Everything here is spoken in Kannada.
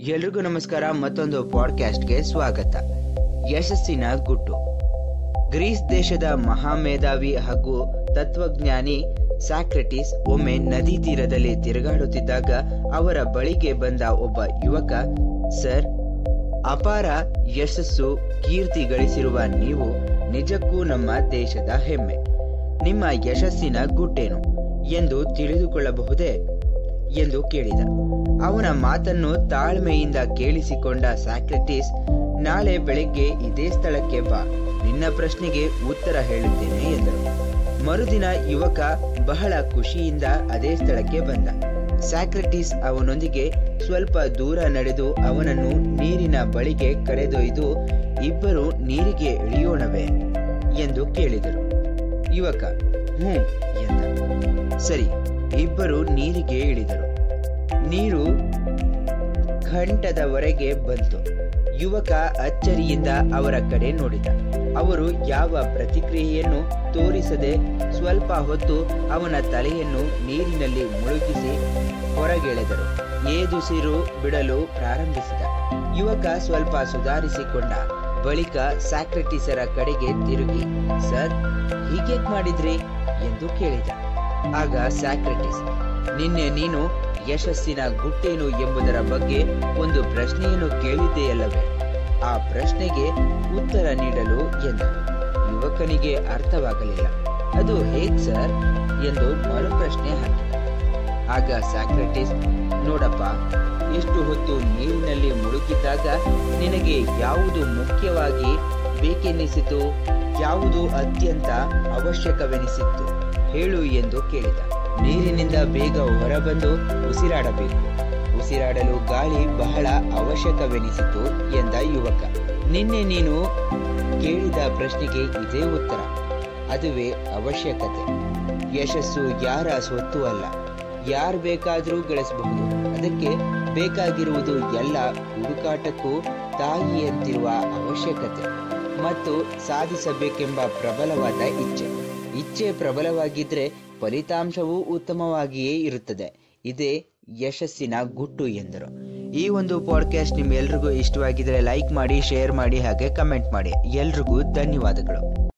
ಎಲ್ರಿಗೂ ನಮಸ್ಕಾರ, ಮತ್ತೊಂದು ಪಾಡ್ಕ್ಯಾಸ್ಟ್ಗೆ ಸ್ವಾಗತ. ಯಶಸ್ಸಿನ ಗುಟ್ಟು. ಗ್ರೀಸ್ ದೇಶದ ಮಹಾಮೇಧಾವಿ ಹಾಗೂ ತತ್ವಜ್ಞಾನಿ ಸ್ಯಾಕ್ರೆಟಿಸ್ ಒಮ್ಮೆ ನದಿ ತೀರದಲ್ಲಿ ತಿರುಗಾಡುತ್ತಿದ್ದಾಗ ಅವರ ಬಳಿಗೆ ಬಂದ ಒಬ್ಬ ಯುವಕ, ಸರ್, ಅಪಾರ ಯಶಸ್ಸು ಕೀರ್ತಿ ಗಳಿಸಿರುವ ನೀವು ನಿಜಕ್ಕೂ ನಮ್ಮ ದೇಶದ ಹೆಮ್ಮೆ. ನಿಮ್ಮ ಯಶಸ್ಸಿನ ಗುಟ್ಟೇನು ಎಂದು ತಿಳಿದುಕೊಳ್ಳಬಹುದೇ? ಎಂದು ಕೇಳಿದ. ಅವನ ಮಾತನ್ನು ತಾಳ್ಮೆಯಿಂದ ಕೇಳಿಸಿಕೊಂಡ ಸ್ಯಾಕ್ರೆಟಿಸ್ ನಾಳೆ ಬೆಳಗ್ಗೆ ಇದೇ ಸ್ಥಳಕ್ಕೆ ಬಾ, ನಿನ್ನ ಪ್ರಶ್ನೆಗೆ ಉತ್ತರ ಹೇಳುತ್ತೇನೆ ಎಂದರು ಮರುದಿನ ಯುವಕ ಬಹಳ ಖುಷಿಯಿಂದ ಅದೇ ಸ್ಥಳಕ್ಕೆ ಬಂದ. ಸ್ಯಾಕ್ರೆಟಿಸ್ ಅವನೊಂದಿಗೆ ಸ್ವಲ್ಪ ದೂರ ನಡೆದು ಅವನನ್ನು ನೀರಿನ ಬಳಿಗೆ ಕರೆದೊಯ್ದು, ಇಬ್ಬರು ನೀರಿಗೆ ಇಳಿಯೋಣವೇ ಎಂದು ಕೇಳಿದರು. ಯುವಕ ಹ್ಞೂ ಎಂದ. ಸರಿ, ಇಬ್ಬರು ನೀರಿಗೆ ಇಳಿದರು. ನೀರು ಘಂಟದವರೆಗೆ ಬಂತು. ಯುವಕ ಅಚ್ಚರಿಯಿಂದ ಅವರ ಕಡೆ ನೋಡಿದ. ಅವರು ಯಾವ ಪ್ರತಿಕ್ರಿಯೆಯನ್ನು ತೋರಿಸದೆ ಸ್ವಲ್ಪ ಹೊತ್ತು ಅವನ ತಲೆಯನ್ನು ನೀರಿನಲ್ಲಿ ಮುಳುಗಿಸಿ ಹೊರಗೆಳೆದರು. ಏದುಸಿರು ಬಿಡಲು ಪ್ರಾರಂಭಿಸಿದ. ಯುವಕ ಸ್ವಲ್ಪ ಸುಧಾರಿಸಿಕೊಂಡ. ಬಳಿಕ ಸ್ಯಾಕ್ರೆಟಿಸರ ಕಡೆಗೆ ತಿರುಗಿ, ಸರ್ ಹೀಗೆ ಮಾಡಿದ್ರಿ? ಎಂದು ಕೇಳಿದ. ಆಗ ಸ್ಯಾಕ್ರೆಟಿಸ್ ನಿನ್ನೆ ನೀನು ಯಶಸ್ಸಿನ ಗುಟ್ಟೇನು ಎಂಬುದರ ಬಗ್ಗೆ ಒಂದು ಪ್ರಶ್ನೆಯನ್ನು ಕೇಳಿದ್ದೆಯಲ್ಲವೇ? ಆ ಪ್ರಶ್ನೆಗೆ ಉತ್ತರ ನೀಡಲು ಎಂದರು ಯುವಕನಿಗೆ ಅರ್ಥವಾಗಲಿಲ್ಲ. ಅದು ಹೇಗ್ ಸರ್? ಎಂದು ಮರು ಪ್ರಶ್ನೆ ಹಾಕಿದ. ಆಗ ಸ್ಯಾಕ್ರೆಟಿಸ್ ನೋಡಪ್ಪ, ಎಷ್ಟು ಹೊತ್ತು ನೀರಿನಲ್ಲಿ ಮುಳುಗಿದ್ದಾಗ ನಿನಗೆ ಯಾವುದು ಮುಖ್ಯವಾಗಿ ಬೇಕೆನ್ನಿಸಿತು? ಯಾವುದು ಅತ್ಯಂತ ಅವಶ್ಯಕವೆನಿಸಿತ್ತು? ಹೇಳು ಎಂದು ಕೇಳಿದ. ನೀರಿನಿಂದ ಬೇಗ ಹೊರಬಂದು ಉಸಿರಾಡಬೇಕು. ಉಸಿರಾಡಲು ಗಾಳಿ ಬಹಳ ಅವಶ್ಯಕವೆನಿಸಿತು ಎಂದ ಯುವಕ. ನಿನ್ನೆ ನೀನು ಕೇಳಿದ ಪ್ರಶ್ನೆಗೆ ಇದೇ ಉತ್ತರ. ಅದುವೇ ಅವಶ್ಯಕತೆ. ಯಶಸ್ಸು ಯಾರ ಸ್ವತ್ತು ಅಲ್ಲ. ಯಾರು ಬೇಕಾದರೂ ಗಳಿಸಬಹುದು. ಅದಕ್ಕೆ ಬೇಕಾಗಿರುವುದು ಎಲ್ಲ ಹುಡುಕಾಟಕ್ಕೂ ತಾಯಿಯಂತಿರುವ ಅವಶ್ಯಕತೆ. ಮತ್ತು ಸಾಧಿಸಬೇಕೆಂಬ ಪ್ರಬಲವಾದ ಇಚ್ಛೆ. ಇಚ್ಛೆ ಪ್ರಬಲವಾಗಿದ್ರೆ ಫಲಿತಾಂಶವೂ ಉತ್ತಮವಾಗಿಯೇ ಇರುತ್ತದೆ. ಇದೇ ಯಶಸ್ಸಿನ ಗುಟ್ಟು ಎಂದರು. ಈ ಒಂದು ಪಾಡ್ಕಾಸ್ಟ್ ನಿಮ್ಮೆಲ್ರಿಗೂ ಇಷ್ಟವಾಗಿದ್ರೆ ಲೈಕ್ ಮಾಡಿ ಶೇರ್ ಮಾಡಿ, ಹಾಗೆ ಕಮೆಂಟ್ ಮಾಡಿ. ಎಲ್ರಿಗೂ ಧನ್ಯವಾದಗಳು.